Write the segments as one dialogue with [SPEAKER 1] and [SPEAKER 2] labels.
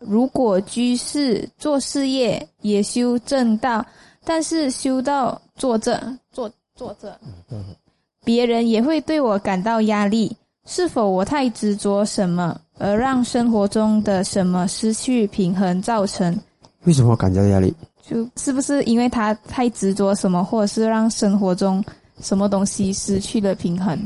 [SPEAKER 1] 如果居士做事业也修正道，但是修道坐着坐坐着，别人也会对我感到压力。是否我太执着什么，而让生活中的什么失去平衡，造成？
[SPEAKER 2] 为什么感觉压力？
[SPEAKER 1] 就是不是因为他太执着什么，或者是让生活中什么东西失去了平衡？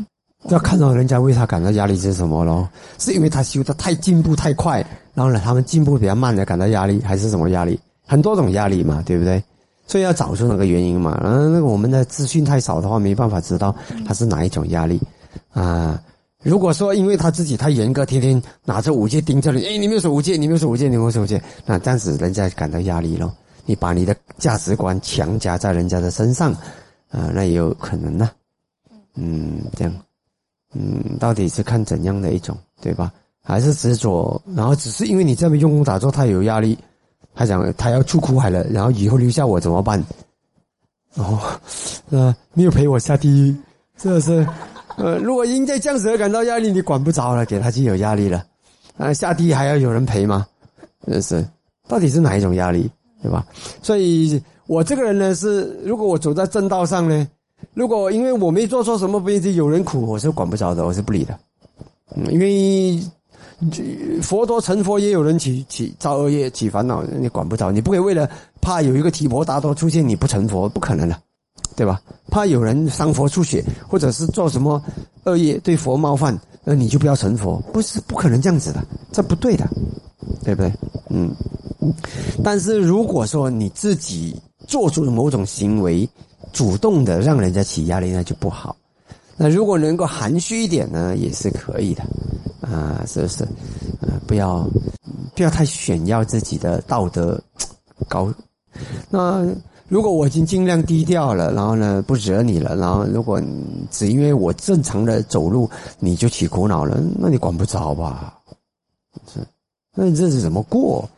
[SPEAKER 2] 要看到人家为他感到压力是什么咯？是因为他修的太进步太快，然后呢，他们进步比较慢的感到压力，还是什么压力？很多种压力嘛，对不对？所以要找出那个原因嘛。嗯，那个我们的资讯太少的话，没办法知道他是哪一种压力啊。如果说因为他自己太严格，天天拿着五戒盯着你，哎，你没有守五戒，你没有守五戒，你没有守五戒，那这样子人家感到压力咯。你把你的价值观强加在人家的身上，啊，那也有可能呢。嗯，这样。嗯，到底是看怎样的一种，对吧？还是执着？然后只是因为你这么用功打坐，他有压力，他想他要出苦海了，然后以后留下我怎么办？哦，呃，没有陪我下地狱，是不是？呃，如果因在这样子而感到压力，你管不着了，给他就有压力了。啊，下地狱还要有人陪吗？是是？到底是哪一种压力，对吧？所以我这个人呢，是如果我走在正道上呢？如果因为我没做错什么，不一定有人苦，我是管不着的，我是不理的。嗯，因为佛陀成佛也有人起起造恶业、起烦恼，你管不着。你不可以为了怕有一个提婆达多出现，你不成佛，不可能的，对吧？怕有人伤佛出血，或者是做什么恶业对佛冒犯，那你就不要成佛，不是不可能这样子的，这不对的，对不对？嗯。但是如果说你自己做出了某种行为，主动的让人家起压力，那就不好。那如果能够含蓄一点呢，也是可以的，啊，是不是？啊，不要不要太炫耀自己的道德高。那如果我已经尽量低调了，然后呢不惹你了，然后如果只因为我正常的走路你就起苦恼了，那你管不着吧？是，那你日子怎么过？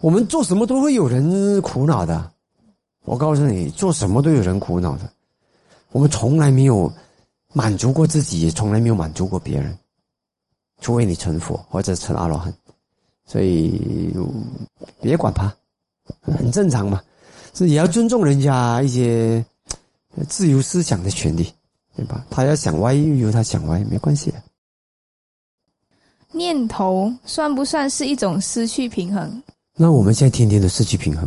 [SPEAKER 2] 我们做什么都会有人苦恼的。我告诉你，做什么都有人苦恼的。我们从来没有满足过自己，也从来没有满足过别人，除非你成佛或者成阿罗汉。所以别管他，很正常嘛。是也要尊重人家一些自由思想的权利，对吧？他要想歪，由他想歪，没关系的。
[SPEAKER 1] 念头算不算是一种失去平衡？
[SPEAKER 2] 那我们现在天天都失去平衡。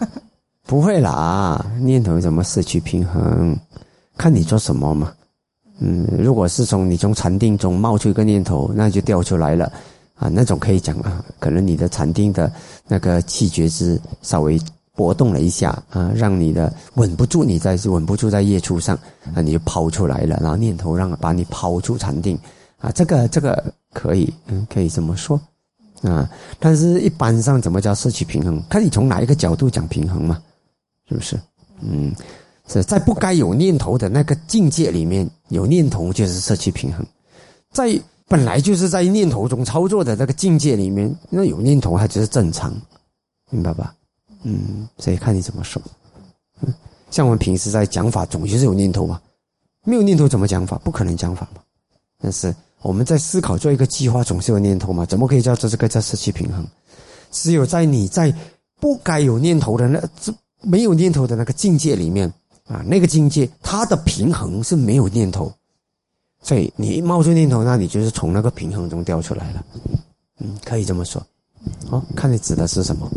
[SPEAKER 2] 不会啦，念头怎么失去平衡？看你做什么嘛。嗯，如果是从你从禅定中冒出一个念头，那就掉出来了啊，那种可以讲啊，可能你的禅定的那个气觉知稍微波动了一下啊，让你的稳不住，你在稳不住在业处上啊，你就抛出来了，然后念头让把你抛出禅定啊，这个这个可以，嗯，可以这么说啊。但是一般上怎么叫失去平衡？看你从哪一个角度讲平衡嘛。是不是？嗯，是在不该有念头的那个境界里面，有念头就是失去平衡；在本来就是在念头中操作的那个境界里面，那有念头它就是正常，明白吧？嗯，所以看你怎么说。像我们平时在讲法，总是有念头吧？没有念头怎么讲法？不可能讲法嘛。但是我们在思考做一个计划，总是有念头嘛？怎么可以叫做这个叫失去平衡？只有在你在不该有念头的那这。没有念头的那个境界里面啊，那个境界它的平衡是没有念头，所以你一冒出念头，那你就是从那个平衡中掉出来了。嗯，可以这么说。好，看你指的是什么。